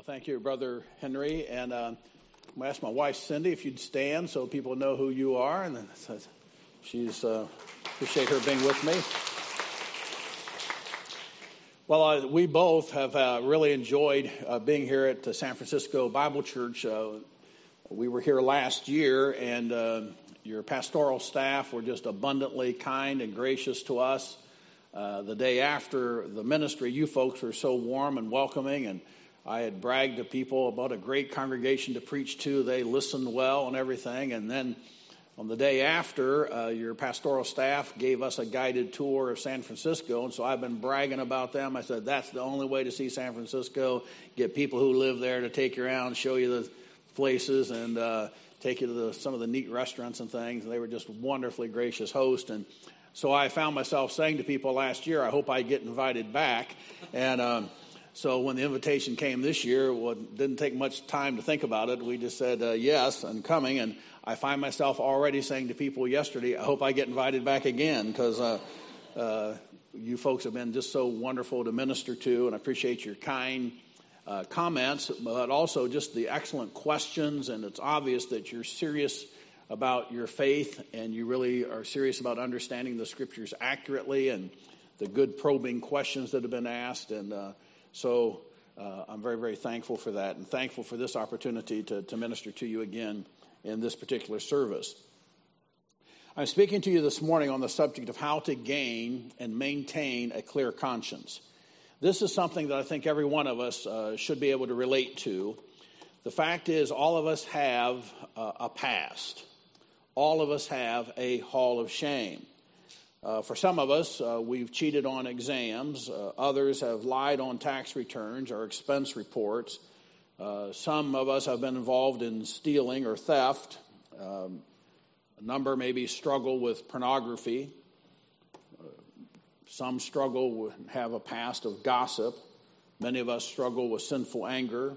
Well, thank you, Brother Henry. And uh, I'm going to ask my wife, Cindy, if you'd stand so people know who you are. And she's, uh, appreciate her being with me. Well, uh, we both have uh, really enjoyed uh, being here at the San Francisco Bible Church. Uh, we were here last year, and uh, your pastoral staff were just abundantly kind and gracious to us. The day after the ministry, you folks were so warm and welcoming, and I had bragged to people about a great congregation to preach to. They listened well and everything. And then on the day after, uh, your pastoral staff gave us a guided tour of San Francisco. And so I've been bragging about them. I said, that's the only way to see San Francisco. Get people who live there to take you around, show you the places, and uh, take you to the, some of the neat restaurants and things. And they were just wonderfully gracious hosts. And so I found myself saying to people last year, I hope I get invited back. And. Um, so when the invitation came this year, well, it didn't take much time to think about it. We just said uh, yes and coming. And I find myself already saying to people yesterday, I hope I get invited back again because uh, uh, you folks have been just so wonderful to minister to, and I appreciate your kind uh, comments, but also just the excellent questions. And it's obvious that you're serious about your faith and you really are serious about understanding the scriptures accurately and the good probing questions that have been asked. And uh, so uh, I'm very, very thankful for that and thankful for this opportunity to, to minister to you again in this particular service. I'm speaking to you this morning on the subject of how to gain and maintain a clear conscience. This is something that I think every one of us uh, should be able to relate to. The fact is, all of us have uh, a past. All of us have a hall of shame. Uh, for some of us, uh, we've cheated on exams. Uh, others have lied on tax returns or expense reports. Uh, some of us have been involved in stealing or theft. Um, a number maybe struggle with pornography. Uh, some struggle have a past of gossip. Many of us struggle with sinful anger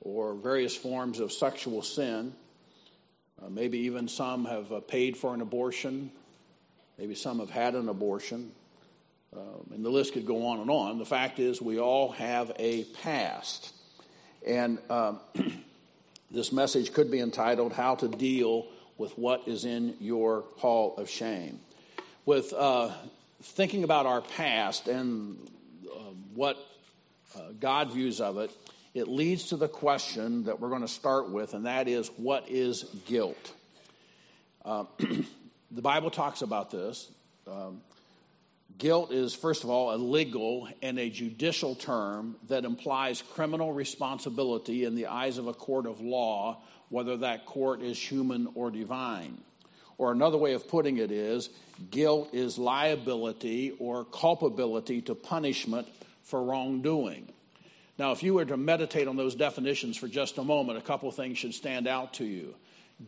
or various forms of sexual sin. Uh, maybe even some have paid for an abortion Maybe some have had an abortion. Um, and the list could go on and on. The fact is, we all have a past. And um, this message could be entitled, How to Deal with What is in Your Hall of Shame. With uh, thinking about our past and uh, what uh, God views of it, it leads to the question that we're going to start with, and that is, What is guilt? The Bible talks about this. Um, guilt is, first of all, a legal and a judicial term that implies criminal responsibility in the eyes of a court of law, whether that court is human or divine. Or another way of putting it is guilt is liability or culpability to punishment for wrongdoing. Now, if you were to meditate on those definitions for just a moment, a couple things should stand out to you.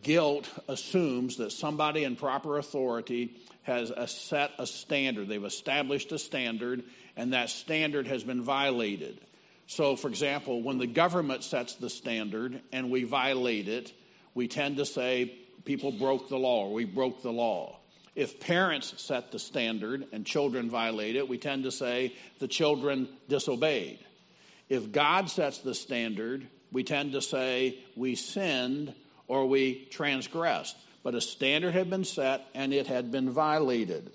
Guilt assumes that somebody in proper authority has a set a standard. They've established a standard, and that standard has been violated. So, for example, when the government sets the standard and we violate it, we tend to say people broke the law or we broke the law. If parents set the standard and children violate it, we tend to say the children disobeyed. If God sets the standard, we tend to say we sinned or we transgressed. But a standard had been set and it had been violated.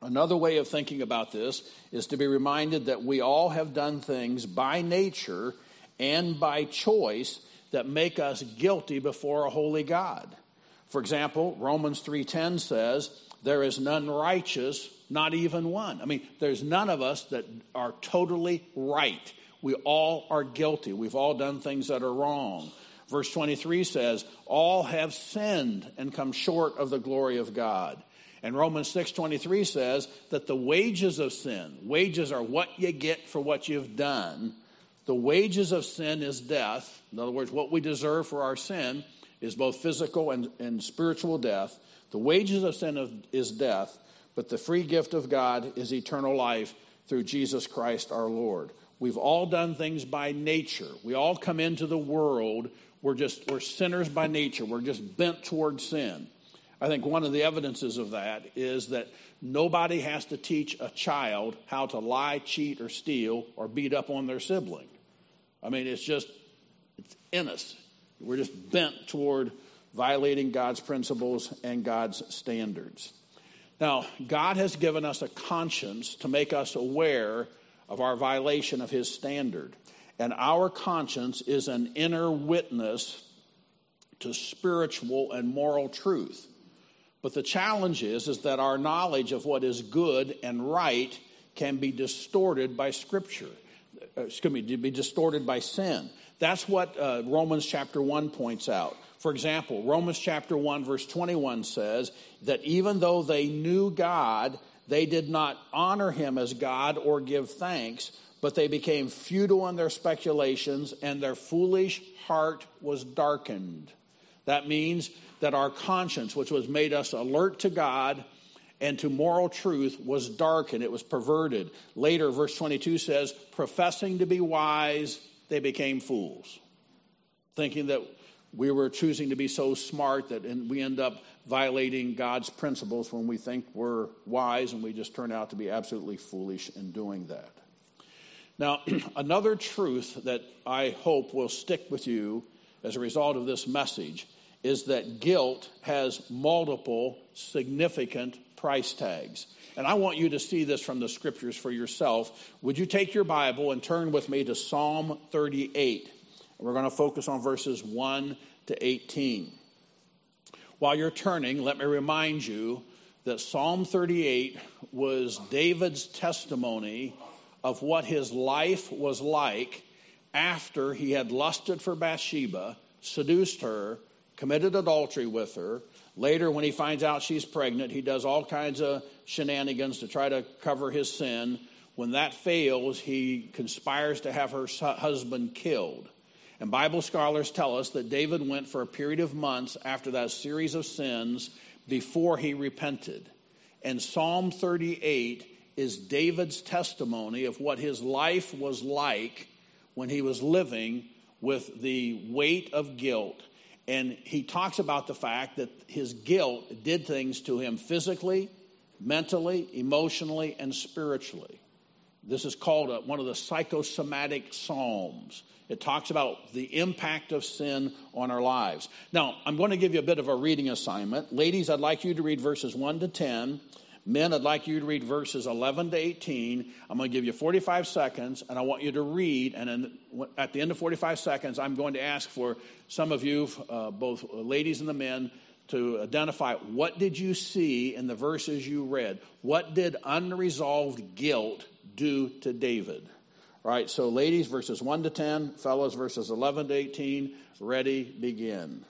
Another way of thinking about this is to be reminded that we all have done things by nature and by choice that make us guilty before a holy God. For example, Romans 3:10 says, "There is none righteous, not even one." I mean, there's none of us that are totally right. We all are guilty. We've all done things that are wrong. Verse 23 says, All have sinned and come short of the glory of God. And Romans 6:23 says that the wages of sin, wages are what you get for what you've done. The wages of sin is death. In other words, what we deserve for our sin is both physical and, and spiritual death. The wages of sin is death, but the free gift of God is eternal life through Jesus Christ our Lord. We've all done things by nature. We all come into the world we're just we're sinners by nature. We're just bent towards sin. I think one of the evidences of that is that nobody has to teach a child how to lie, cheat, or steal or beat up on their sibling. I mean, it's just, it's in us. We're just bent toward violating God's principles and God's standards. Now, God has given us a conscience to make us aware of our violation of His standard. And our conscience is an inner witness to spiritual and moral truth. But the challenge is, is that our knowledge of what is good and right can be distorted by Scripture. Uh, excuse me, to be distorted by sin. That's what uh, Romans chapter 1 points out. For example, Romans chapter 1, verse 21 says that even though they knew God, they did not honor him as God or give thanks, but they became futile in their speculations, and their foolish heart was darkened. That means that our conscience, which was made us alert to God and to moral truth, was darkened. It was perverted. Later, verse 22 says, professing to be wise, they became fools, thinking that we were choosing to be so smart that we end up violating God's principles when we think we're wise and we just turn out to be absolutely foolish in doing that. Now, another truth that I hope will stick with you as a result of this message is that guilt has multiple significant price tags. And I want you to see this from the scriptures for yourself. Would you take your Bible and turn with me to Psalm 38? We're going to focus on verses 1 to 18. While you're turning, let me remind you that Psalm 38 was David's testimony of what his life was like after he had lusted for Bathsheba, seduced her, committed adultery with her. Later, when he finds out she's pregnant, he does all kinds of shenanigans to try to cover his sin. When that fails, he conspires to have her husband killed. And Bible scholars tell us that David went for a period of months after that series of sins before he repented. And Psalm 38 is David's testimony of what his life was like when he was living with the weight of guilt. And he talks about the fact that his guilt did things to him physically, mentally, emotionally, and spiritually. This is called a, one of the psychosomatic psalms. It talks about the impact of sin on our lives. Now, I'm going to give you a bit of a reading assignment. Ladies, I'd like you to read verses 1 to 10. Men, I'd like you to read verses 11 to 18. I'm going to give you 45 seconds, and I want you to read. And then at the end of 45 seconds, I'm going to ask for some of you, uh, both ladies and the men, to identify what did you see in the verses you read? What did unresolved guilt do to David? All right, so ladies, verses 1 to 10, fellows, verses 11 to 18. Ready, begin.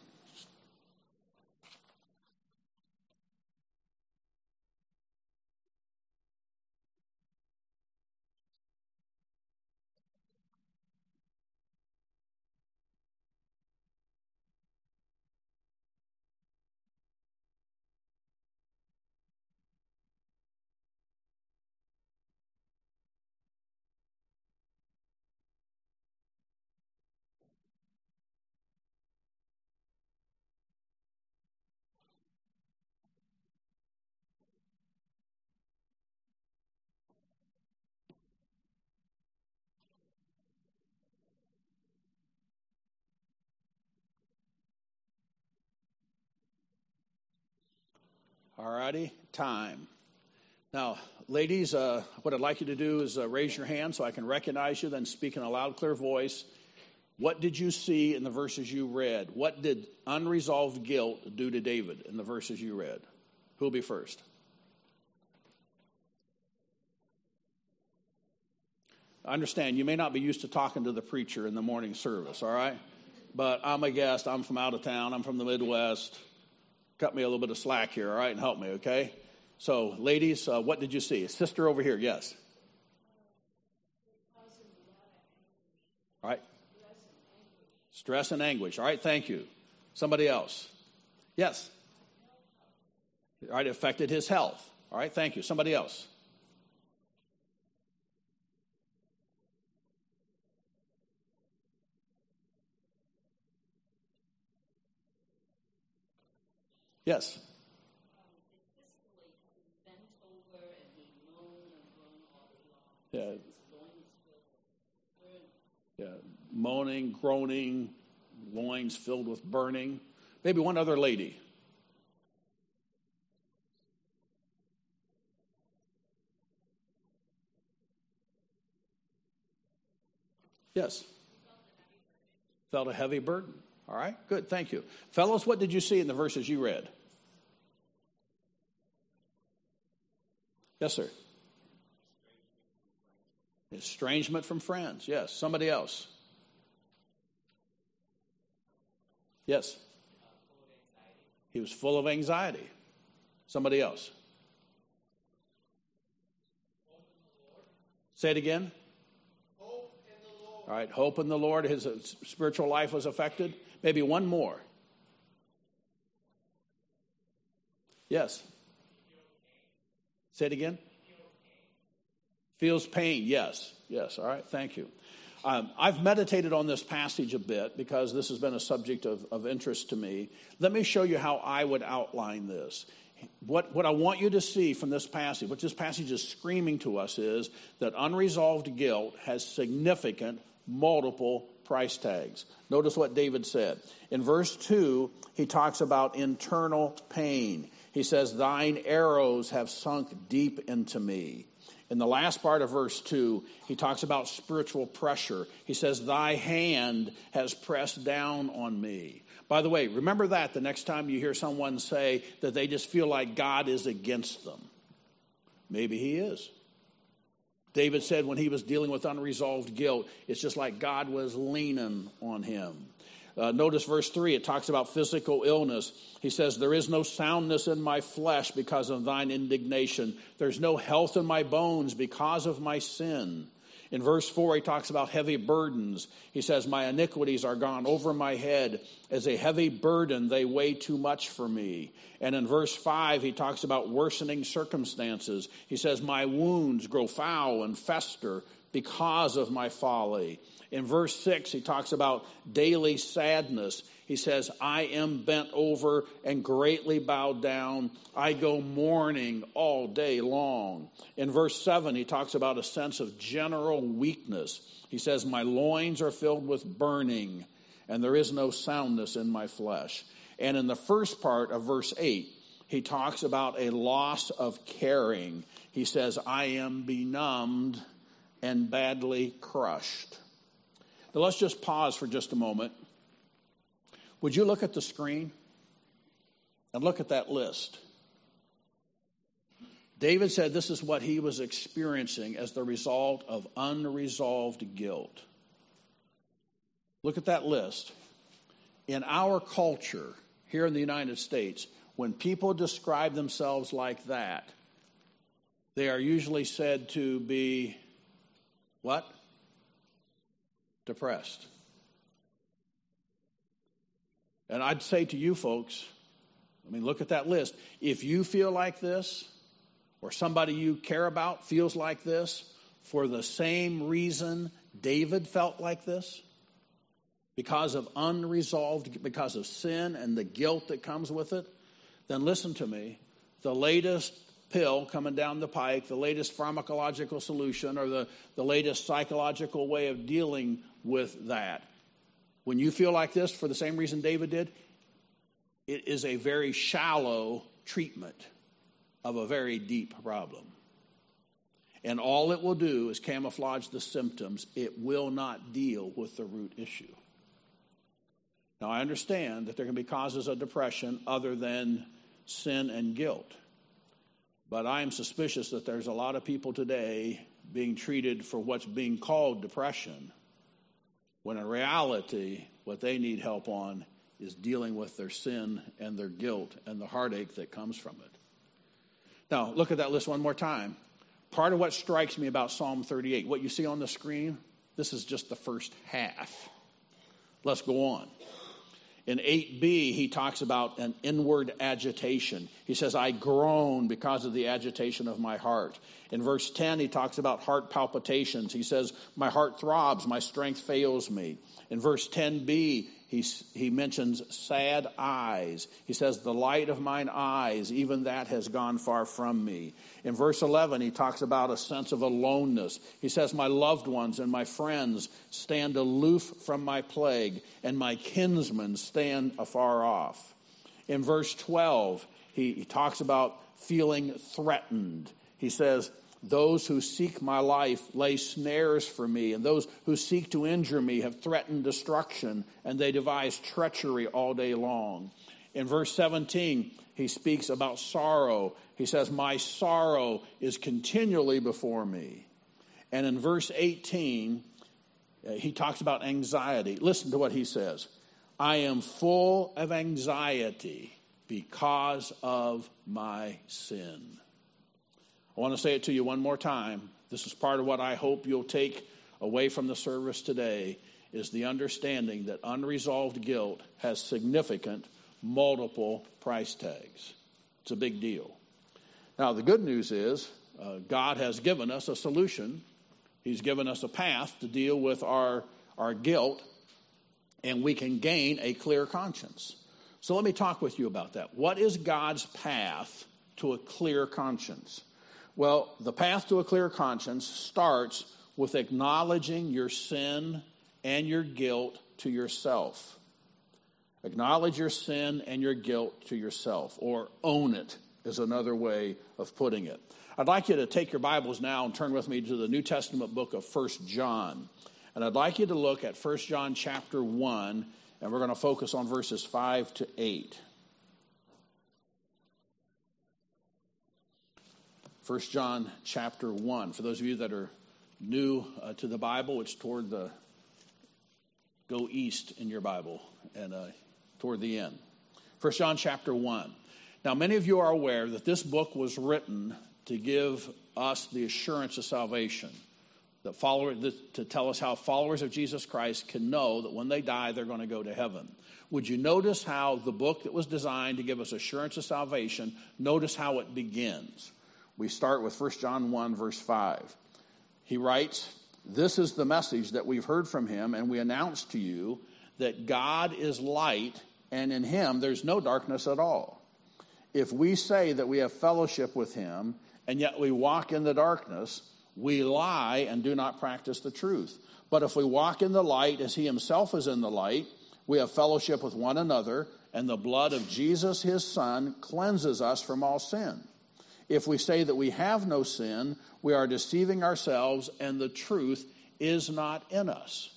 All righty, time. Now, ladies, uh, what I'd like you to do is uh, raise your hand so I can recognize you, then speak in a loud, clear voice. What did you see in the verses you read? What did unresolved guilt do to David in the verses you read? Who'll be first? I understand you may not be used to talking to the preacher in the morning service, all right? But I'm a guest. I'm from out of town. I'm from the Midwest cut me a little bit of slack here, all right, and help me, okay? So, ladies, uh, what did you see? Sister over here, yes. All right. Stress and anguish. All right, thank you. Somebody else. Yes. All right, affected his health. All right, thank you. Somebody else. Yes. Yeah. Yeah. moaning, groaning, loins filled with burning. Maybe one other lady. Yes. Felt a heavy burden. All right, good, thank you. Fellows, what did you see in the verses you read? Yes, sir. Estrangement from friends. Yes. Somebody else. Yes. He was full of anxiety. Somebody else. Say it again. All right, hope in the Lord. His uh, spiritual life was affected. Maybe one more. Yes. Say it again. Feels pain. Yes. Yes. All right. Thank you. Um, I've meditated on this passage a bit because this has been a subject of, of interest to me. Let me show you how I would outline this. What, what I want you to see from this passage, what this passage is screaming to us, is that unresolved guilt has significant multiple price tags. Notice what David said. In verse 2, he talks about internal pain. He says, Thine arrows have sunk deep into me. In the last part of verse 2, he talks about spiritual pressure. He says, Thy hand has pressed down on me. By the way, remember that the next time you hear someone say that they just feel like God is against them. Maybe he is. David said when he was dealing with unresolved guilt, it's just like God was leaning on him. Uh, notice verse 3, it talks about physical illness. He says, There is no soundness in my flesh because of thine indignation. There's no health in my bones because of my sin. In verse 4, he talks about heavy burdens. He says, My iniquities are gone over my head. As a heavy burden, they weigh too much for me. And in verse 5, he talks about worsening circumstances. He says, My wounds grow foul and fester because of my folly. In verse 6, he talks about daily sadness. He says, I am bent over and greatly bowed down. I go mourning all day long. In verse 7, he talks about a sense of general weakness. He says, My loins are filled with burning, and there is no soundness in my flesh. And in the first part of verse 8, he talks about a loss of caring. He says, I am benumbed and badly crushed. Now let's just pause for just a moment would you look at the screen and look at that list? David said this is what he was experiencing as the result of unresolved guilt. Look at that list. In our culture here in the United States, when people describe themselves like that, they are usually said to be what? Depressed. And I'd say to you folks, I mean, look at that list. If you feel like this, or somebody you care about feels like this, for the same reason David felt like this, because of unresolved, because of sin and the guilt that comes with it, then listen to me. The latest pill coming down the pike, the latest pharmacological solution, or the, the latest psychological way of dealing with that when you feel like this, for the same reason David did, it is a very shallow treatment of a very deep problem. And all it will do is camouflage the symptoms, it will not deal with the root issue. Now, I understand that there can be causes of depression other than sin and guilt. But I am suspicious that there's a lot of people today being treated for what's being called depression when in reality, what they need help on is dealing with their sin and their guilt and the heartache that comes from it. Now, look at that list one more time. Part of what strikes me about Psalm 38, what you see on the screen, this is just the first half. Let's go on. In 8b, he talks about an inward agitation. He says, I groan because of the agitation of my heart. In verse 10, he talks about heart palpitations. He says, My heart throbs, my strength fails me. In verse 10b, he, he mentions sad eyes. He says, The light of mine eyes, even that has gone far from me. In verse 11, he talks about a sense of aloneness. He says, My loved ones and my friends stand aloof from my plague, and my kinsmen stand afar off. In verse 12, he, he talks about feeling threatened. He says, those who seek my life lay snares for me, and those who seek to injure me have threatened destruction, and they devise treachery all day long. In verse 17, he speaks about sorrow. He says, My sorrow is continually before me. And in verse 18, uh, he talks about anxiety. Listen to what he says I am full of anxiety because of my sin. I want to say it to you one more time. This is part of what I hope you'll take away from the service today is the understanding that unresolved guilt has significant multiple price tags. It's a big deal. Now, the good news is uh, God has given us a solution. He's given us a path to deal with our, our guilt, and we can gain a clear conscience. So, let me talk with you about that. What is God's path to a clear conscience? Well, the path to a clear conscience starts with acknowledging your sin and your guilt to yourself. Acknowledge your sin and your guilt to yourself, or own it is another way of putting it. I'd like you to take your Bibles now and turn with me to the New Testament book of First John. And I'd like you to look at First John chapter 1, and we're going to focus on verses 5 to 8. 1 John chapter 1. For those of you that are new uh, to the Bible, it's toward the go east in your Bible and uh, toward the end. 1 John chapter 1. Now, many of you are aware that this book was written to give us the assurance of salvation, that follower, to tell us how followers of Jesus Christ can know that when they die, they're going to go to heaven. Would you notice how the book that was designed to give us assurance of salvation, notice how it begins? We start with 1 John 1, verse 5. He writes, This is the message that we've heard from him, and we announce to you that God is light, and in him there's no darkness at all. If we say that we have fellowship with him, and yet we walk in the darkness, we lie and do not practice the truth. But if we walk in the light as he himself is in the light, we have fellowship with one another, and the blood of Jesus, his son, cleanses us from all sin. If we say that we have no sin, we are deceiving ourselves and the truth is not in us.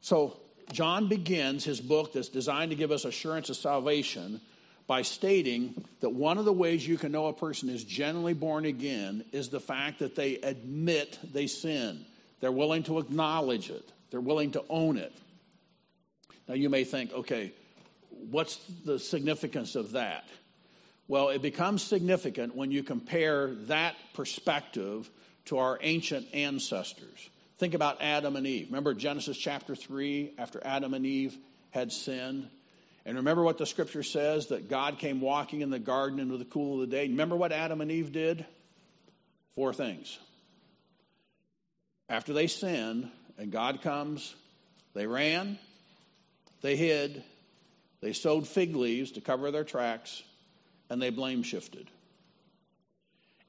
So, John begins his book that's designed to give us assurance of salvation by stating that one of the ways you can know a person is genuinely born again is the fact that they admit they sin. They're willing to acknowledge it, they're willing to own it. Now, you may think, okay, what's the significance of that? Well, it becomes significant when you compare that perspective to our ancient ancestors. Think about Adam and Eve. Remember Genesis chapter 3, after Adam and Eve had sinned? And remember what the scripture says that God came walking in the garden into the cool of the day. Remember what Adam and Eve did? Four things. After they sinned and God comes, they ran, they hid, they sewed fig leaves to cover their tracks, and they blame shifted.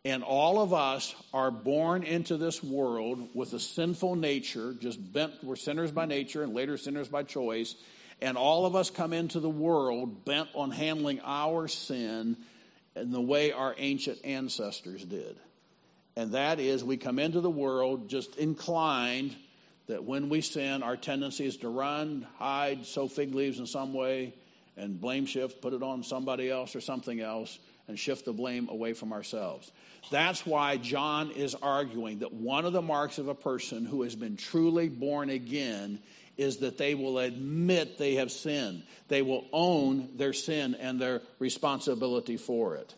And all of us are born into this world with a sinful nature, just bent, we're sinners by nature and later sinners by choice. And all of us come into the world bent on handling our sin in the way our ancient ancestors did. And that is, we come into the world just inclined that when we sin, our tendency is to run, hide, sow fig leaves in some way, and blame shift, put it on somebody else or something else, and shift the blame away from ourselves. That's why John is arguing that one of the marks of a person who has been truly born again is that they will admit they have sinned. They will own their sin and their responsibility for it.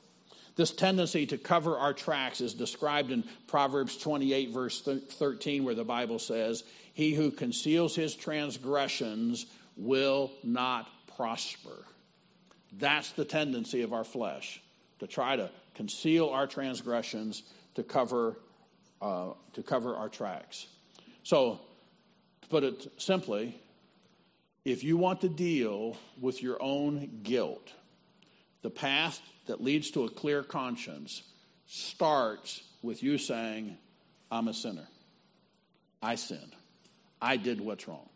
This tendency to cover our tracks is described in Proverbs 28, verse 13, where the Bible says, He who conceals his transgressions will not prosper. That's the tendency of our flesh to try to conceal our transgressions to cover, uh, to cover our tracks. So, to put it simply, if you want to deal with your own guilt, the path that leads to a clear conscience starts with you saying, I'm a sinner. I sinned. I did what's wrong.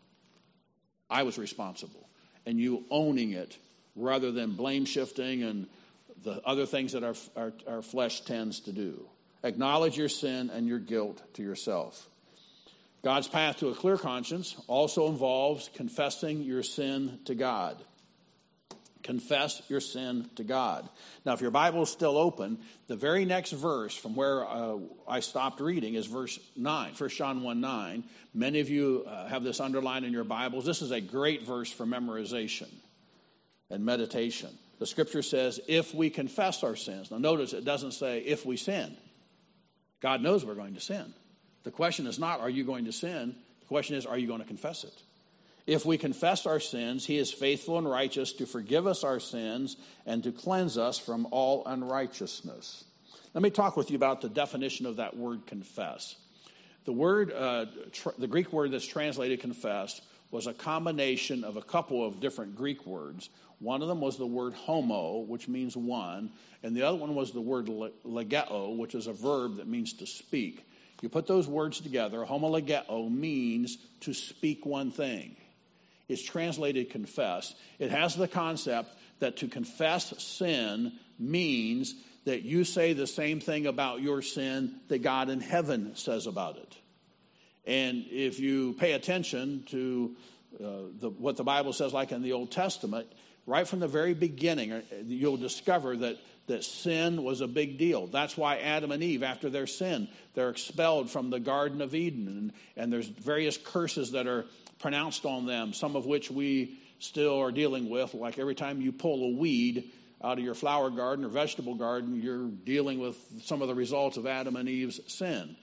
I was responsible. And you owning it rather than blame shifting and the other things that our, our, our flesh tends to do. Acknowledge your sin and your guilt to yourself. God's path to a clear conscience also involves confessing your sin to God. Confess your sin to God. Now, if your Bible is still open, the very next verse from where uh, I stopped reading is verse 9, 1 John 1 9. Many of you uh, have this underlined in your Bibles. This is a great verse for memorization and meditation. The scripture says, if we confess our sins. Now, notice it doesn't say if we sin. God knows we're going to sin. The question is not, are you going to sin? The question is, are you going to confess it? If we confess our sins, he is faithful and righteous to forgive us our sins and to cleanse us from all unrighteousness. Let me talk with you about the definition of that word confess. The word, uh, tr- the Greek word that's translated confess, was a combination of a couple of different Greek words. One of them was the word homo, which means one, and the other one was the word legeo, which is a verb that means to speak. You put those words together, homo homologeo means to speak one thing. It's translated confess. It has the concept that to confess sin means that you say the same thing about your sin that God in heaven says about it. And if you pay attention to uh, the, what the Bible says, like in the Old Testament, right from the very beginning, uh, you'll discover that that sin was a big deal. That's why Adam and Eve, after their sin, they're expelled from the Garden of Eden. And, and there's various curses that are pronounced on them, some of which we still are dealing with. Like every time you pull a weed out of your flower garden or vegetable garden, you're dealing with some of the results of Adam and Eve's sin.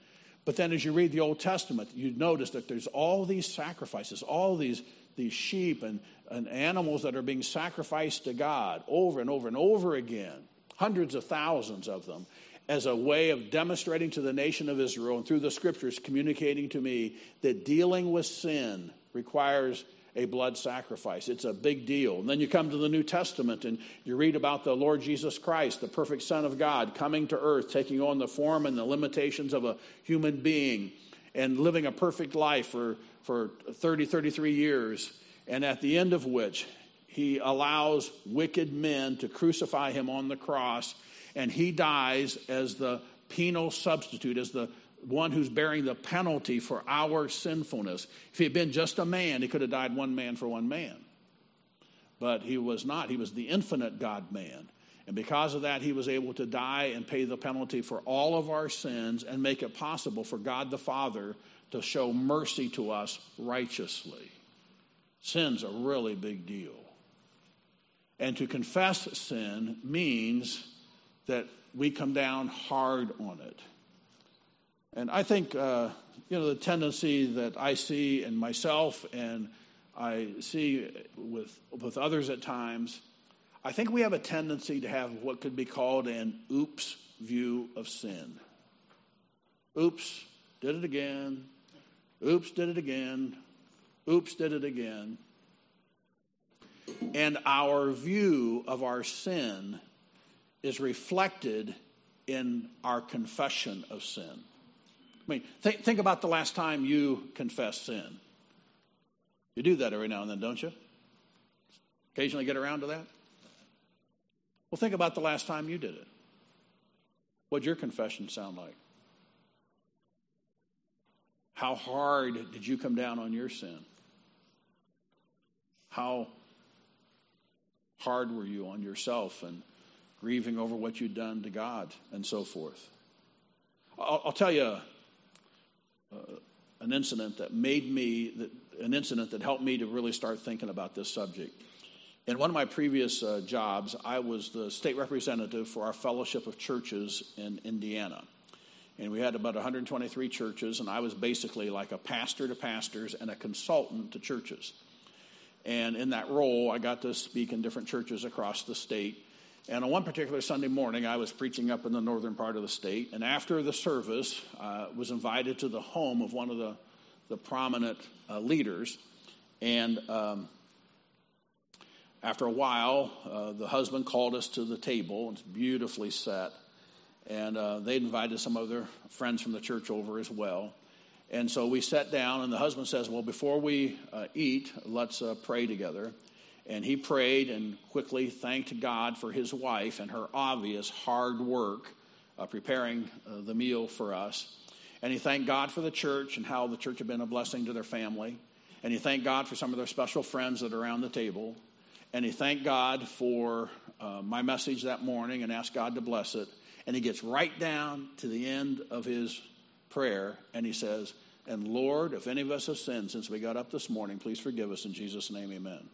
But then as you read the Old Testament, you notice that there's all these sacrifices, all these, these sheep and, and animals that are being sacrificed to God over and over and over again hundreds of thousands of them, as a way of demonstrating to the nation of Israel and through the scriptures communicating to me that dealing with sin requires a blood sacrifice. It's a big deal. And then you come to the New Testament and you read about the Lord Jesus Christ, the perfect Son of God, coming to earth, taking on the form and the limitations of a human being, and living a perfect life for, for 30, 33 years. And at the end of which, he allows wicked men to crucify him on the cross, and he dies as the penal substitute, as the one who's bearing the penalty for our sinfulness. If he had been just a man, he could have died one man for one man. But he was not. He was the infinite God man. And because of that, he was able to die and pay the penalty for all of our sins and make it possible for God the Father to show mercy to us righteously. Sin's a really big deal. And to confess sin means that we come down hard on it. And I think, uh, you know, the tendency that I see in myself and I see with, with others at times, I think we have a tendency to have what could be called an oops view of sin. Oops, did it again. Oops, did it again. Oops, did it again and our view of our sin is reflected in our confession of sin. I mean, think, think about the last time you confessed sin. You do that every now and then, don't you? Occasionally get around to that? Well, think about the last time you did it. What'd your confession sound like? How hard did you come down on your sin? How hard were you on yourself and grieving over what you'd done to God and so forth. I'll, I'll tell you an incident that made me, that, an incident that helped me to really start thinking about this subject. In one of my previous uh, jobs, I was the state representative for our fellowship of churches in Indiana. And we had about 123 churches, and I was basically like a pastor to pastors and a consultant to churches. And in that role, I got to speak in different churches across the state. And on one particular Sunday morning, I was preaching up in the northern part of the state. And after the service, I uh, was invited to the home of one of the, the prominent uh, leaders. And um, after a while, uh, the husband called us to the table. It's beautifully set. And uh, they invited some of their friends from the church over as well. And so we sat down, and the husband says, Well, before we uh, eat, let's uh, pray together. And he prayed and quickly thanked God for his wife and her obvious hard work uh, preparing uh, the meal for us. And he thanked God for the church and how the church had been a blessing to their family. And he thanked God for some of their special friends that are around the table. And he thanked God for uh, my message that morning and asked God to bless it. And he gets right down to the end of his prayer and he says, And Lord, if any of us have sinned since we got up this morning, please forgive us in Jesus' name, amen.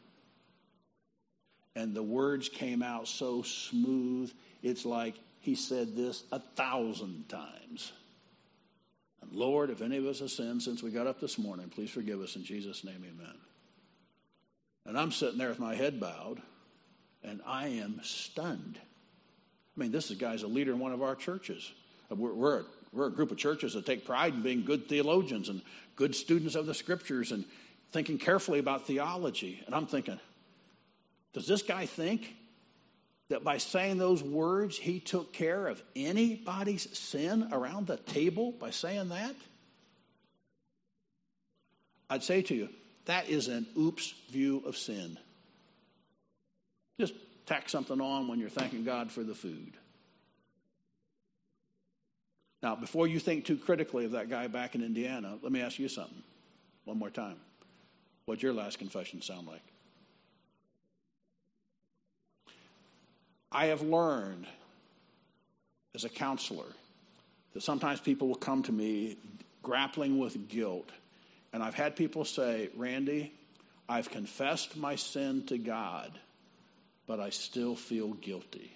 And the words came out so smooth, it's like he said this a thousand times. And Lord, if any of us have sinned since we got up this morning, please forgive us in Jesus' name, amen. And I'm sitting there with my head bowed, and I am stunned. I mean, this guy's a leader in one of our churches. Uh, we're, we're, a, we're a group of churches that take pride in being good theologians and good students of the scriptures and thinking carefully about theology. And I'm thinking, does this guy think that by saying those words, he took care of anybody's sin around the table by saying that? I'd say to you, that is an oops view of sin. Just tack something on when you're thanking God for the food. Now, before you think too critically of that guy back in Indiana, let me ask you something one more time. What'd your last confession sound like? I have learned as a counselor that sometimes people will come to me grappling with guilt. And I've had people say, Randy, I've confessed my sin to God, but I still feel guilty.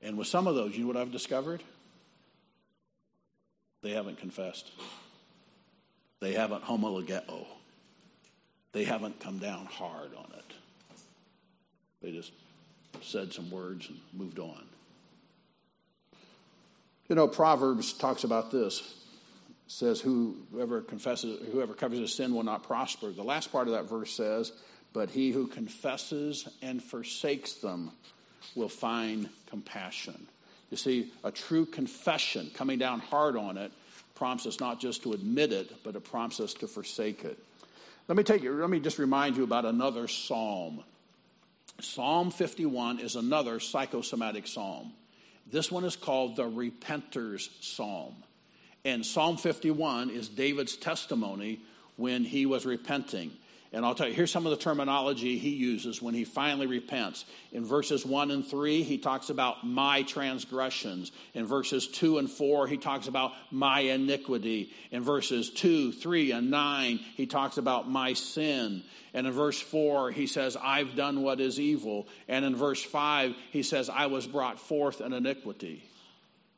And with some of those, you know what I've discovered? They haven't confessed. They haven't homologeo. They haven't come down hard on it. They just said some words and moved on. You know, Proverbs talks about this. It says, Whoever confesses, whoever covers his sin will not prosper. The last part of that verse says, But he who confesses and forsakes them will find compassion. You see, a true confession, coming down hard on it, prompts us not just to admit it, but it prompts us to forsake it. Let me take you, let me just remind you about another psalm. Psalm 51 is another psychosomatic psalm. This one is called the Repenter's Psalm. And Psalm 51 is David's testimony when he was repenting. And I'll tell you, here's some of the terminology he uses when he finally repents. In verses 1 and 3, he talks about my transgressions. In verses 2 and 4, he talks about my iniquity. In verses 2, 3, and 9, he talks about my sin. And in verse 4, he says, I've done what is evil. And in verse 5, he says, I was brought forth in iniquity.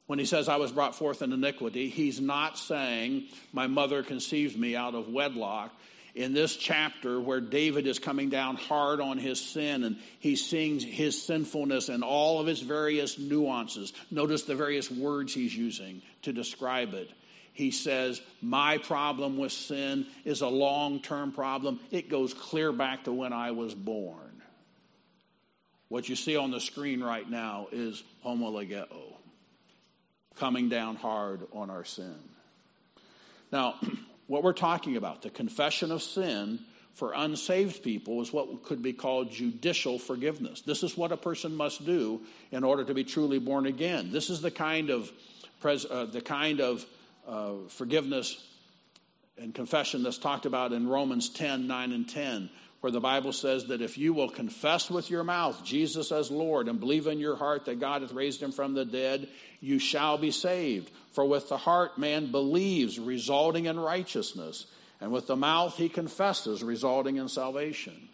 When he says, I was brought forth in iniquity, he's not saying, My mother conceived me out of wedlock in this chapter where David is coming down hard on his sin and he seeing his sinfulness and all of its various nuances. Notice the various words he's using to describe it. He says, My problem with sin is a long term problem. It goes clear back to when I was born. What you see on the screen right now is homologeo, coming down hard on our sin. Now, what we're talking about, the confession of sin for unsaved people, is what could be called judicial forgiveness. This is what a person must do in order to be truly born again. This is the kind of, uh, the kind of uh, forgiveness and confession that's talked about in Romans 10 9 and 10 where the Bible says that if you will confess with your mouth Jesus as Lord and believe in your heart that God hath raised him from the dead, you shall be saved. For with the heart man believes, resulting in righteousness, and with the mouth he confesses, resulting in salvation.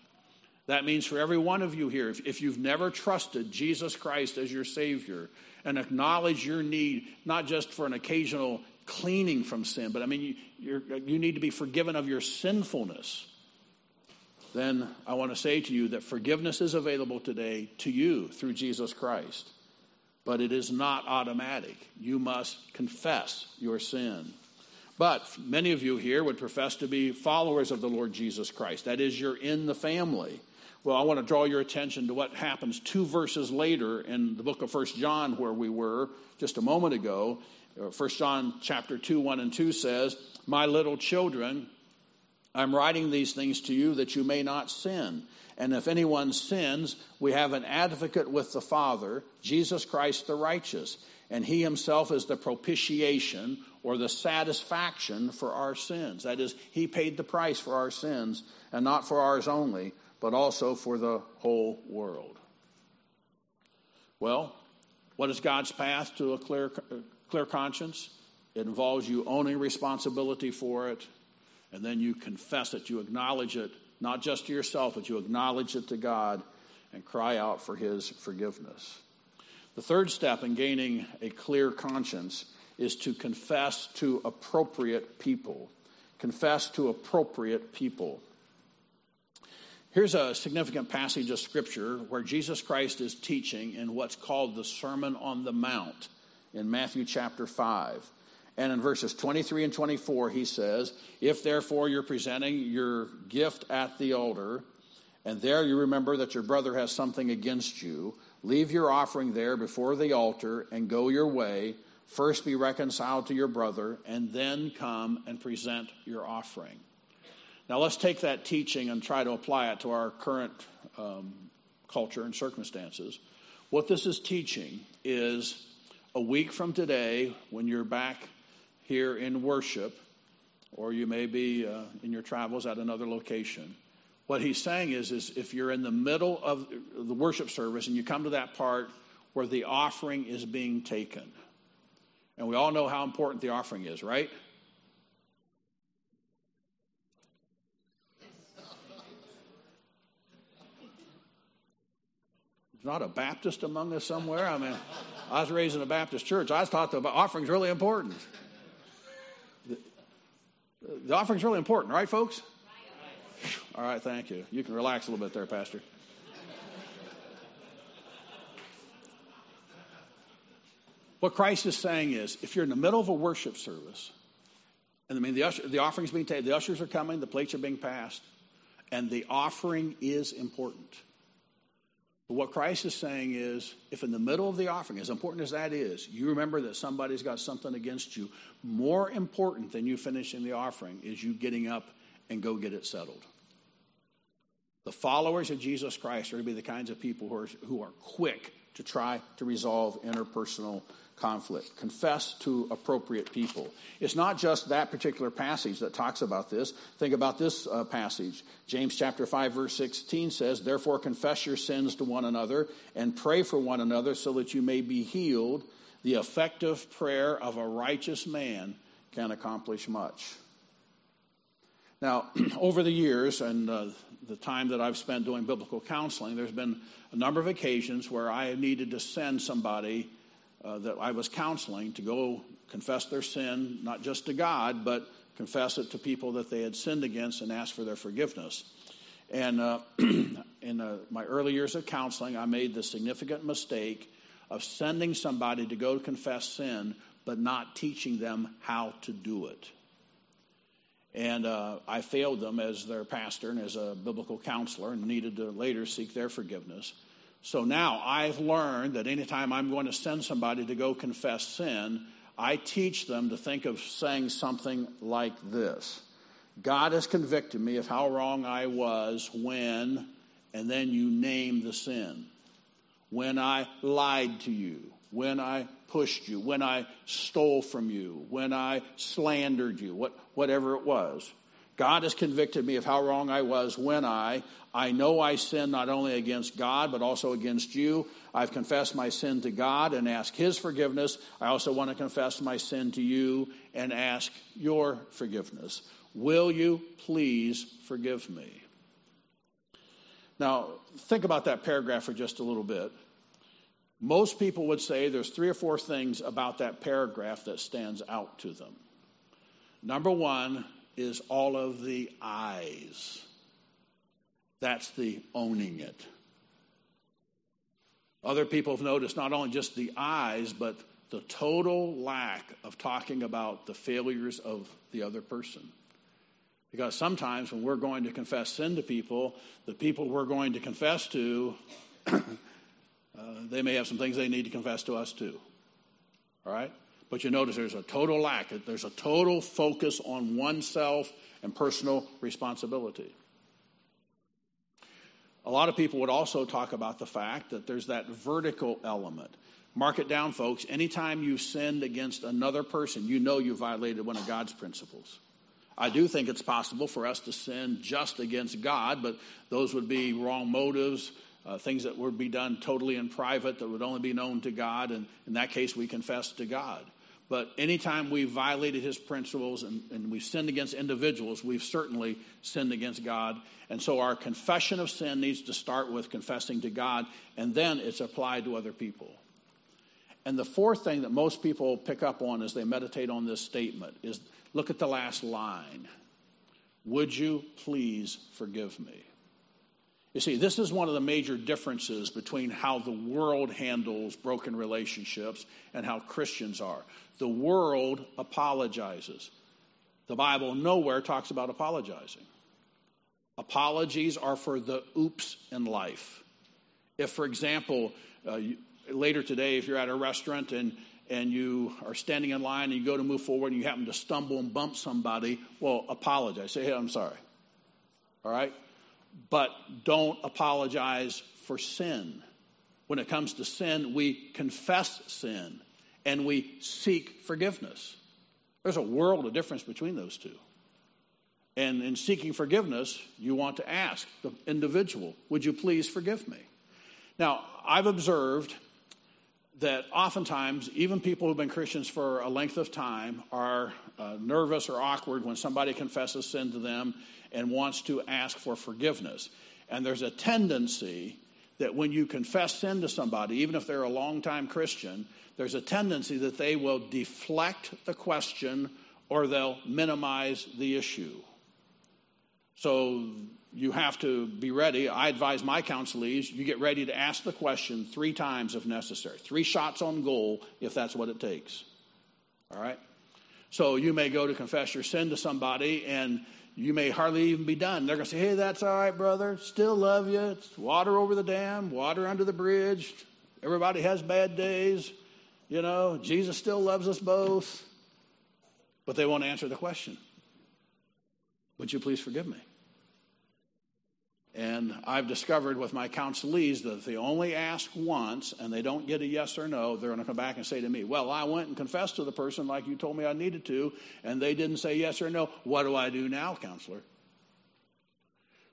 That means for every one of you here, if, if you've never trusted Jesus Christ as your Savior and acknowledge your need, not just for an occasional cleaning from sin, but I mean, you, you need to be forgiven of your sinfulness then I want to say to you that forgiveness is available today to you through Jesus Christ. But it is not automatic. You must confess your sin. But many of you here would profess to be followers of the Lord Jesus Christ. That is, you're in the family. Well, I want to draw your attention to what happens two verses later in the book of First John, where we were just a moment ago. Uh, First John chapter 2, 1 and 2 says, My little children, I'm writing these things to you that you may not sin. And if anyone sins, we have an advocate with the Father, Jesus Christ the righteous. And he himself is the propitiation or the satisfaction for our sins. That is, he paid the price for our sins, and not for ours only, but also for the whole world. Well, what is God's path to a clear, clear conscience? It involves you owning responsibility for it, and then you confess it, you acknowledge it, not just to yourself, but you acknowledge it to God and cry out for His forgiveness. The third step in gaining a clear conscience is to confess to appropriate people. Confess to appropriate people. Here's a significant passage of Scripture where Jesus Christ is teaching in what's called the Sermon on the Mount in Matthew chapter 5. And in verses 23 and 24, he says, If therefore you're presenting your gift at the altar, and there you remember that your brother has something against you, leave your offering there before the altar and go your way. First be reconciled to your brother, and then come and present your offering. Now let's take that teaching and try to apply it to our current um, culture and circumstances. What this is teaching is a week from today, when you're back here in worship, or you may be uh, in your travels at another location. What he's saying is, is if you're in the middle of the worship service and you come to that part where the offering is being taken, and we all know how important the offering is, right? Not a Baptist among us somewhere. I mean, I was raised in a Baptist church. I thought the offering's really important. The offering's really important, right, folks? All right, thank you. You can relax a little bit there, Pastor. What Christ is saying is if you're in the middle of a worship service, and I mean the, usher, the offering's being taken, the ushers are coming, the plates are being passed, and the offering is important. But what Christ is saying is, if in the middle of the offering, as important as that is, you remember that somebody's got something against you, more important than you finishing the offering is you getting up and go get it settled. The followers of Jesus Christ are to be the kinds of people who are, who are quick to try to resolve interpersonal conflict. Confess to appropriate people. It's not just that particular passage that talks about this. Think about this uh, passage. James chapter 5 verse 16 says, "Therefore confess your sins to one another and pray for one another so that you may be healed. The effective prayer of a righteous man can accomplish much." Now, over the years and uh, the time that I've spent doing biblical counseling, there's been a number of occasions where I needed to send somebody uh, that I was counseling to go confess their sin, not just to God, but confess it to people that they had sinned against and ask for their forgiveness. And uh, in uh, my early years of counseling, I made the significant mistake of sending somebody to go confess sin, but not teaching them how to do it. And uh, I failed them as their pastor and as a biblical counselor and needed to later seek their forgiveness. So now I've learned that anytime I'm going to send somebody to go confess sin, I teach them to think of saying something like this God has convicted me of how wrong I was when, and then you name the sin. When I lied to you, when I pushed you, when I stole from you, when I slandered you, what, whatever it was. God has convicted me of how wrong I was when I, I know I sin not only against God, but also against you. I've confessed my sin to God and ask His forgiveness. I also want to confess my sin to you and ask your forgiveness. Will you please forgive me? Now, think about that paragraph for just a little bit. Most people would say there's three or four things about that paragraph that stands out to them. Number one, is all of the eyes. That's the owning it. Other people have noticed not only just the eyes, but the total lack of talking about the failures of the other person. Because sometimes when we're going to confess sin to people, the people we're going to confess to, uh, they may have some things they need to confess to us too. All right? But you notice there's a total lack, there's a total focus on oneself and personal responsibility. A lot of people would also talk about the fact that there's that vertical element. Mark it down, folks. Anytime you sinned against another person, you know you violated one of God's principles. I do think it's possible for us to sin just against God, but those would be wrong motives, uh, things that would be done totally in private that would only be known to God, and in that case, we confess to God. But anytime we've violated his principles and, and, we've sinned against individuals, we've certainly sinned against God. And so our confession of sin needs to start with confessing to God, and then it's applied to other people. And the fourth thing that most people pick up on as they meditate on this statement is look at the last line Would you please forgive me? You see, this is one of the major differences between how the world handles broken relationships and how Christians are. The world apologizes. The Bible nowhere talks about apologizing. Apologies are for the oops in life. If, for example, uh, later today, if you're at a restaurant and and you are standing in line and you go to move forward and you happen to stumble and bump somebody, well, apologize. Say, hey, I'm sorry. All right? But don't apologize for sin. When it comes to sin, we confess sin and we seek forgiveness. There's a world of difference between those two. And in seeking forgiveness, you want to ask the individual, Would you please forgive me? Now, I've observed that oftentimes, even people who've been Christians for a length of time are uh, nervous or awkward when somebody confesses sin to them and wants to ask for forgiveness. And there's a tendency that when you confess sin to somebody, even if they're a longtime Christian, there's a tendency that they will deflect the question or they'll minimize the issue. So you have to be ready. I advise my counselees you get ready to ask the question three times if necessary, three shots on goal if that's what it takes. All right? So you may go to confess your sin to somebody and you may hardly even be done. They're going to say, hey, that's all right, brother. Still love you. It's water over the dam, water under the bridge. Everybody has bad days. You know, Jesus still loves us both. But they won't answer the question Would you please forgive me? And I've discovered with my counselees that if they only ask once and they don't get a yes or no, they're going to come back and say to me, Well, I went and confessed to the person like you told me I needed to, and they didn't say yes or no. What do I do now, counselor?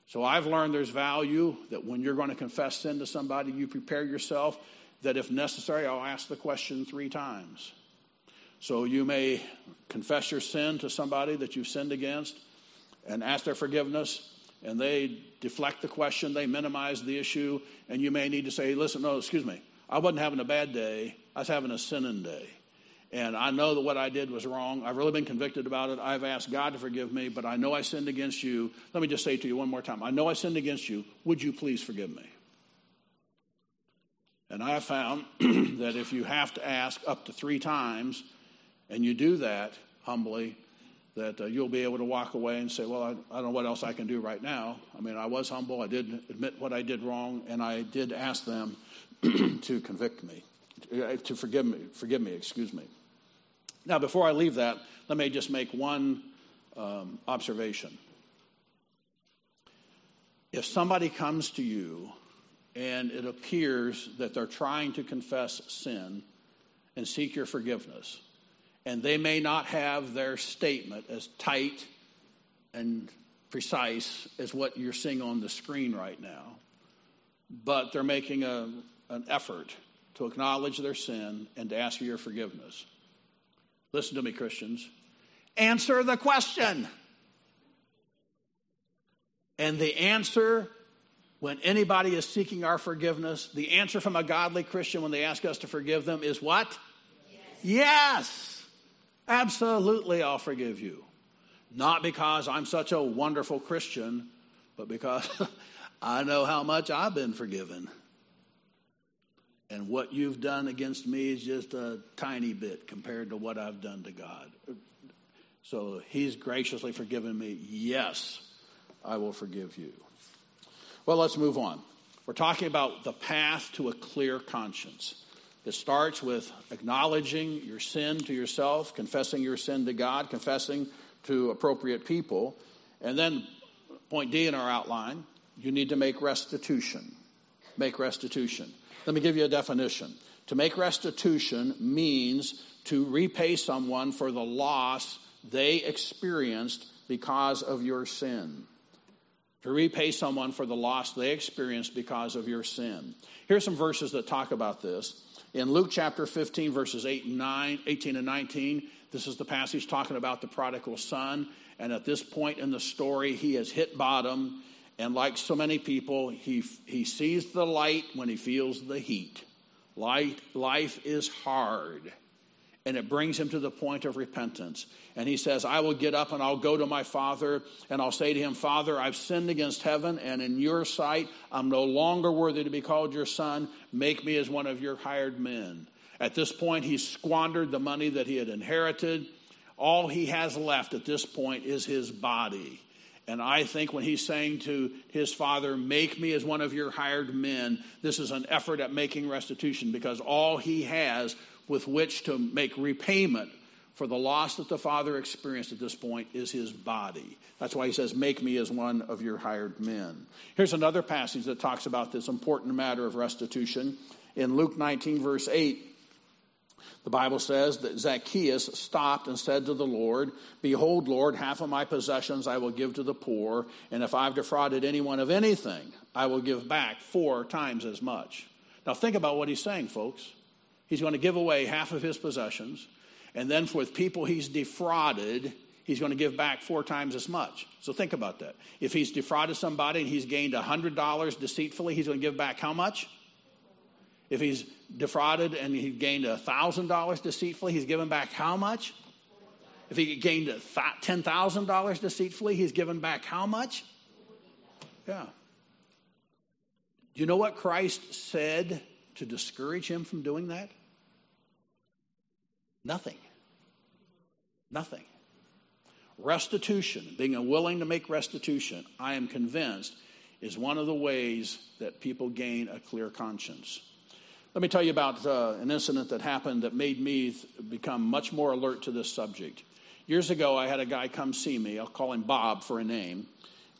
So I've learned there's value that when you're going to confess sin to somebody, you prepare yourself that if necessary, I'll ask the question three times. So you may confess your sin to somebody that you've sinned against and ask their forgiveness and they deflect the question, they minimize the issue, and you may need to say, listen, no, excuse me, I wasn't having a bad day, I was having a sinning day. And I know that what I did was wrong. I've really been convicted about it. I've asked God to forgive me, but I know I sinned against you. Let me just say to you one more time I know I sinned against you. Would you please forgive me? And I have found that if you have to ask up to three times, and you do that humbly, that uh, you'll be able to walk away and say, Well, I, I, don't know what else I can do right now. I mean, I was humble, I did admit what I did wrong, and I did ask them to convict me, uh, to forgive me, forgive me, excuse me. Now, before I leave that, let me just make one um, observation. If somebody comes to you and it appears that they're trying to confess sin and seek your forgiveness, and they may not have their statement as tight and precise as what you're seeing on the screen right now, but they're making a, an effort to acknowledge their sin and to ask for your forgiveness. Listen to me, Christians. Answer the question. And the answer, when anybody is seeking our forgiveness, the answer from a godly Christian when they ask us to forgive them is what? Yes. yes. Absolutely, I'll forgive you. Not because I'm such a wonderful Christian, but because I know how much I've been forgiven. And what you've done against me is just a tiny bit compared to what I've done to God. So he's graciously forgiven me. Yes, I will forgive you. Well, let's move on. We're talking about the path to a clear conscience. It starts with acknowledging your sin to yourself, confessing your sin to God, confessing to appropriate people. And then, point D in our outline, you need to make restitution. Make restitution. Let me give you a definition. To make restitution means to repay someone for the loss they experienced because of your sin. To repay someone for the loss they experienced because of your sin. Here's some verses that talk about this. In Luke chapter 15, verses 8 and 9, 18 and 19, this is the passage talking about the prodigal son. And at this point in the story, he has hit bottom. And like so many people, he, he sees the light when he feels the heat. Light, life is hard and it brings him to the point of repentance. And he says, I will get up and I'll go to my father and I'll say to him, Father, I've sinned against heaven and in your sight. I'm no longer worthy to be called your son. Make me as one of your hired men. At this point, he squandered the money that he had inherited. All he has left at this point is his body. And I think when he's saying to his father, Make me as one of your hired men, this is an effort at making restitution because all he has with which to make repayment for the loss that the father experienced at this point is his body. That's why he says, Make me as one of your hired men. Here's another passage that talks about this important matter of restitution. In Luke 19, verse 8, the Bible says that Zacchaeus stopped and said to the Lord, Behold, Lord, half of my possessions I will give to the poor, and if I've defrauded anyone of anything, I will give back four times as much. Now, think about what he's saying, folks. He's going to give away half of his possessions. And then for with people he's defrauded, he's going to give back four times as much. So think about that. If he's defrauded somebody and he's gained $100 deceitfully, he's going to give back how much? If he's defrauded and he gained $1,000 deceitfully, he's given back how much? If he gained $10,000 deceitfully, he's given back how much? Yeah. Do you know what Christ said to discourage him from doing that? Nothing. Nothing. Restitution, being willing to make restitution, I am convinced, is one of the ways that people gain a clear conscience. Let me tell you about uh, an incident that happened that made me th- become much more alert to this subject. Years ago, I had a guy come see me. I'll call him Bob for a name.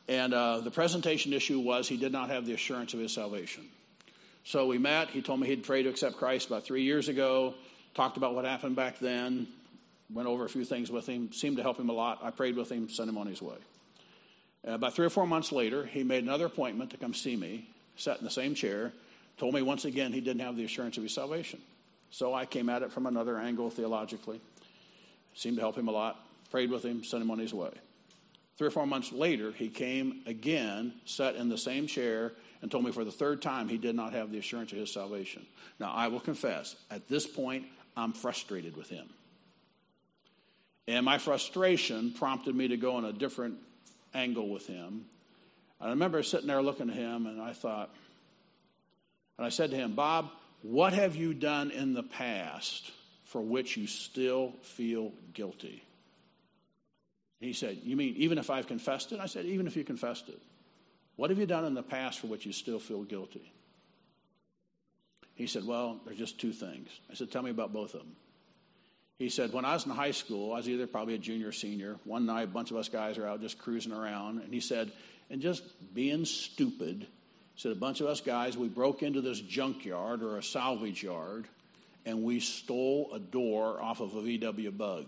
And uh, the presentation issue was he did not have the assurance of his salvation. So we met. He told me he'd prayed to accept Christ about three years ago talked about what happened back then, went over a few things with him, seemed to help him a lot. I prayed with him, sent him on his way. Uh, about three or four months later, he made another appointment to come see me, sat in the same chair, told me once again he didn't have the assurance of his salvation. So I came at it from another angle theologically, seemed to help him a lot, prayed with him, sent him on his way. Three or four months later, he came again, sat in the same chair, and told me for the third time he did not have the assurance of his salvation. Now, I will confess, at this point, I'm frustrated with him. And my frustration prompted me to go in a different angle with him. I remember sitting there looking at him, and I thought, and I said to him, Bob, what have you done in the past for which you still feel guilty? He said, You mean even if I've confessed it? I said, Even if you confessed it. What have you done in the past for which you still feel guilty? He said, Well, there's just two things. I said, Tell me about both of them. He said, When I was in high school, I was either probably a junior or senior. One night, a bunch of us guys are out just cruising around. And he said, And just being stupid, he said, A bunch of us guys, we broke into this junkyard or a salvage yard and we stole a door off of a VW bug.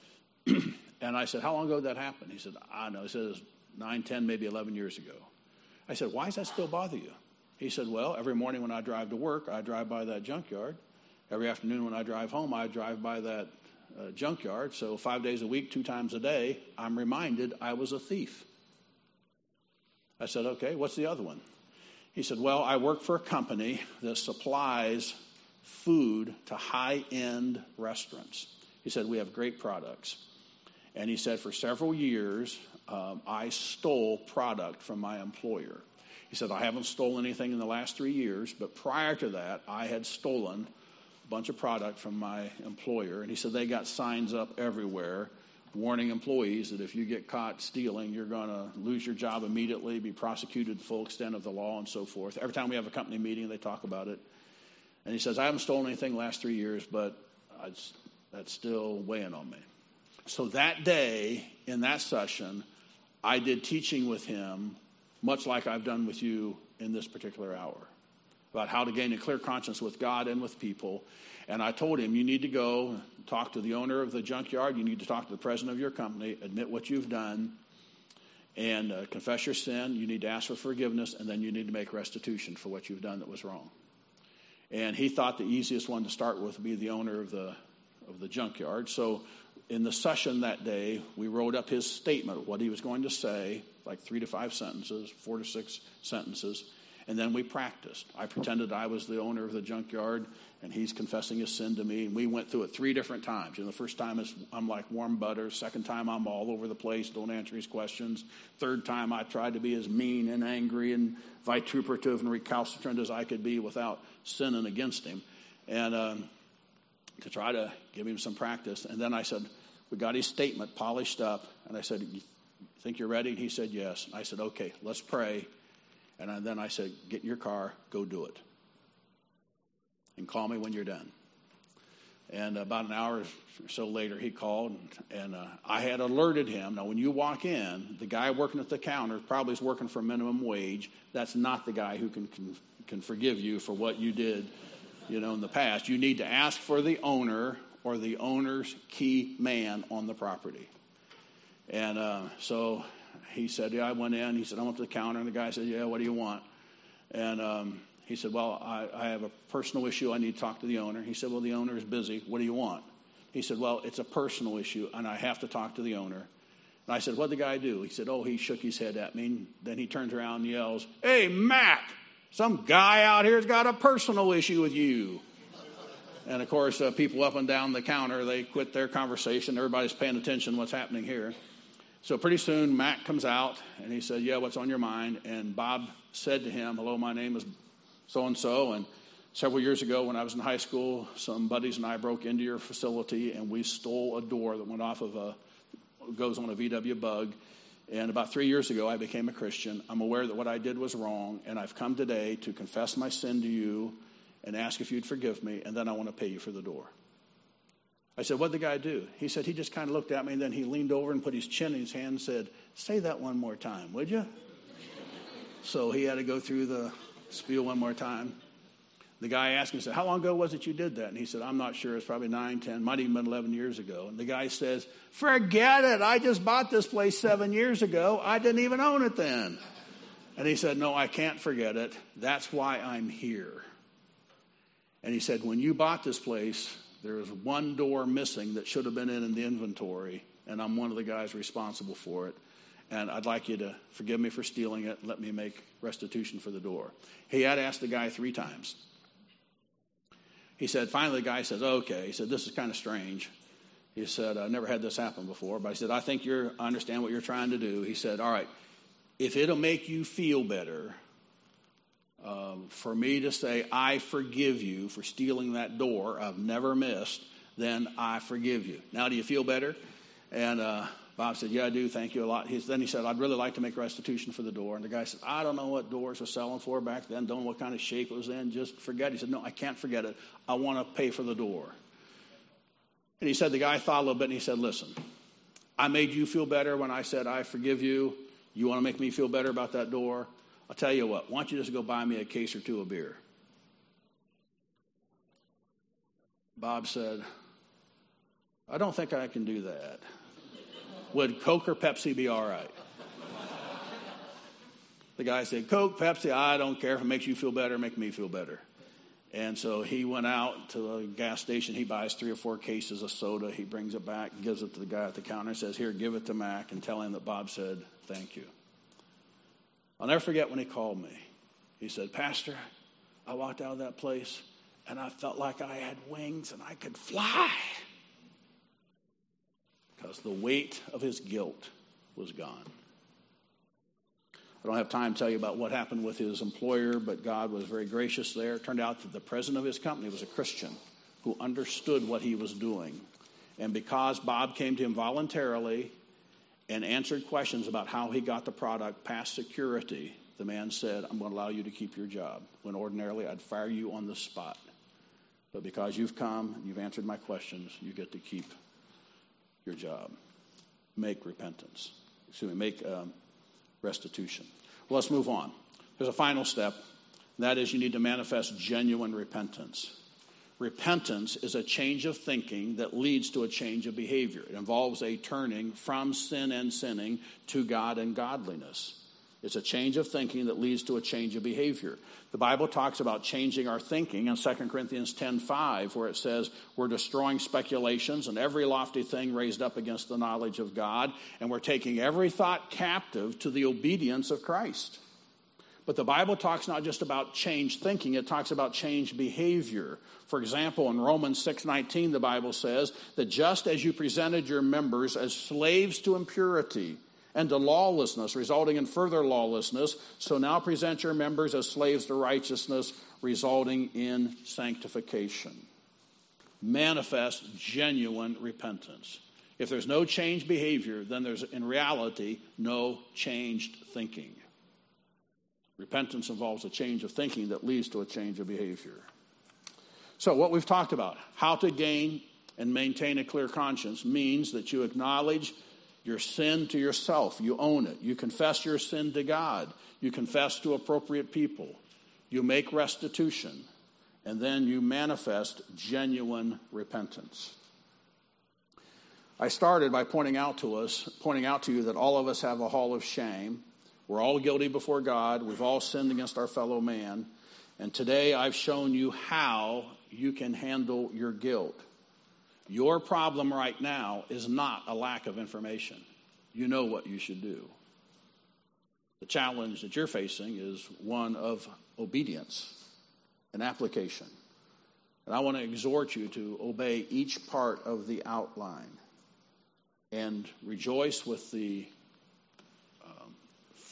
and I said, How long ago did that happen? He said, I don't know. He said, It was 9, 10, maybe 11 years ago. I said, Why does that still bother you? He said, Well, every morning when I drive to work, I drive by that junkyard. Every afternoon when I drive home, I drive by that uh, junkyard. So, five days a week, two times a day, I'm reminded I was a thief. I said, Okay, what's the other one? He said, Well, I work for a company that supplies food to high end restaurants. He said, We have great products. And he said, For several years, um, I stole product from my employer. He said, I haven't stolen anything in the last three years, but prior to that, I had stolen a bunch of product from my employer. And he said, they got signs up everywhere warning employees that if you get caught stealing, you're going to lose your job immediately, be prosecuted the full extent of the law, and so forth. Every time we have a company meeting, they talk about it. And he says, I haven't stolen anything last three years, but that's still weighing on me. So that day, in that session, I did teaching with him, much like I've done with you in this particular hour, about how to gain a clear conscience with God and with people. And I told him, you need to go talk to the owner of the junkyard, you need to talk to the president of your company, admit what you've done, and uh, confess your sin. You need to ask for forgiveness, and then you need to make restitution for what you've done that was wrong. And he thought the easiest one to start with would be the owner of the, of the junkyard. So in the session that day, we wrote up his statement, what he was going to say, like three to five sentences, four to six sentences, and then we practiced. I pretended I was the owner of the junkyard, and he's confessing his sin to me. And we went through it three different times. Know, the first time is I'm like warm butter. Second time I'm all over the place, don't answer his questions. Third time I tried to be as mean and angry and vituperative and recalcitrant as I could be without sinning against him, and um, to try to give him some practice. And then I said, we got his statement polished up, and I said, "You think you're ready?" And he said, "Yes." And I said, "Okay, let's pray." And then I said, Get in your car, go do it. And call me when you're done. And about an hour or so later, he called, and uh, I had alerted him. Now, when you walk in, the guy working at the counter probably is working for minimum wage. That's not the guy who can, can, can forgive you for what you did, you know, in the past. You need to ask for the owner or the owner's key man on the property. And uh, so he said, Yeah, I went in. He said, I went to the counter. And the guy said, Yeah, what do you want? And um, he said, Well, I, I have a personal issue. I need to talk to the owner. He said, Well, the owner is busy. What do you want? He said, Well, it's a personal issue, and I have to talk to the owner. And I said, What'd the guy do? He said, Oh, he shook his head at me. And then he turns around and yells, Hey, Matt, some guy out here's got a personal issue with you. And of course, uh, people up and down the counter, they quit their conversation. Everybody's paying attention to what's happening here. So pretty soon, Matt comes out and he said, Yeah, what's on your mind? And Bob said to him, Hello, my name is so and so. And several years ago, when I was in high school, some buddies and I broke into your facility and we stole a door that went off of a, goes on a VW bug. And about three years ago, I became a Christian. I'm aware that what I did was wrong, and I've come today to confess my sin to you and ask if you'd forgive me, and then I want to pay you for the door. I said, What'd the guy do? He said, He just kind of looked at me and then he leaned over and put his chin in his hand and said, Say that one more time, would you? so he had to go through the spiel one more time. The guy asked him, said, How long ago was it you did that? And he said, I'm not sure. It's probably nine, ten, might even been 11 years ago. And the guy says, Forget it. I just bought this place seven years ago. I didn't even own it then. And he said, No, I can't forget it. That's why I'm here. And he said, When you bought this place, there is one door missing that should have been in, in the inventory, and I'm one of the guys responsible for it. And I'd like you to forgive me for stealing it. Let me make restitution for the door. He had asked the guy three times. He said, finally, the guy says, okay. He said, this is kind of strange. He said, I never had this happen before, but I said, I think you're, I understand what you're trying to do. He said, all right, if it'll make you feel better, um, for me to say, I forgive you for stealing that door I've never missed, then I forgive you. Now, do you feel better? And uh, Bob said, Yeah, I do. Thank you a lot. then he said, I'd really like to make restitution for the door. And the guy said, I don't know what doors were selling for back then. Don't know what kind of shape it was in. Just forget. He said, No, I can't forget it. I want to pay for the door. And he said, The guy thought a little bit and he said, Listen, I made you feel better when I said, I forgive you. You want to make me feel better about that door? I'll tell you what, why don't you just go buy me a case or two of beer? Bob said, I don't think I can do that. Would Coke or Pepsi be all right? The guy said, Coke, Pepsi, I don't care if it makes you feel better, make me feel better. And so he went out to the gas station. He buys three or four cases of soda. He brings it back, gives it to the guy at the counter, says, Here, give it to Mac and tell him that Bob said, Thank you. I'll never forget when he called me. He said, Pastor, I walked out of that place and I felt like I had wings and I could fly. Because the weight of his guilt was gone. I don't have time to tell you about what happened with his employer, but God was very gracious there. It turned out that the president of his company was a Christian who understood what he was doing. And because Bob came to him voluntarily and answered questions about how he got the product past security, the man said, I'm going to allow you to keep your job, when ordinarily I'd fire you on the spot. But because you've come, and you've answered my questions, you get to keep your job. Make repentance. Excuse me, make um, restitution. Well, let's move on. There's a final step, that is, you need to manifest genuine repentance. Repentance is a change of thinking that leads to a change of behavior. It involves a turning from sin and sinning to God and godliness. It's a change of thinking that leads to a change of behavior. The Bible talks about changing our thinking in 2 Corinthians 10:5 where it says we're destroying speculations and every lofty thing raised up against the knowledge of God and we're taking every thought captive to the obedience of Christ. But the Bible talks not just about change thinking, it talks about change behavior. For example, in Romans 6:19 the Bible says that just as you presented your members as slaves to impurity and to lawlessness, resulting in further lawlessness, so now present your members as slaves to righteousness, resulting in sanctification. Manifest genuine repentance. If there's no changed behavior, then there's in reality no changed thinking. Repentance involves a change of thinking that leads to a change of behavior. So, what we've talked about, how to gain and maintain a clear conscience, means that you acknowledge your sin to yourself. You own it. You confess your sin to God. You confess to appropriate people. You make restitution. And then you manifest genuine repentance. I started by pointing out to us, pointing out to you that all of us have a hall of shame we're all guilty before God. We've all sinned against our fellow man. And today I've shown you how you can handle your guilt. Your problem right now is not a lack of information. You know what you should do. The challenge that you're facing is one of obedience and application. And I want to exhort you to obey each part of the outline and rejoice with the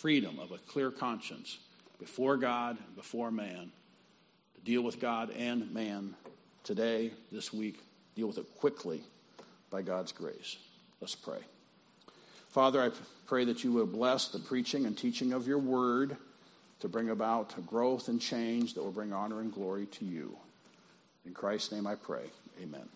freedom of a clear conscience before God, and before man, to deal with God and man today, this week, deal with it quickly by God's grace. Let's pray. Father, I pray that you will bless the preaching and teaching of your word to bring about growth and change that will bring honor and glory to you. In Christ's name I pray. Amen.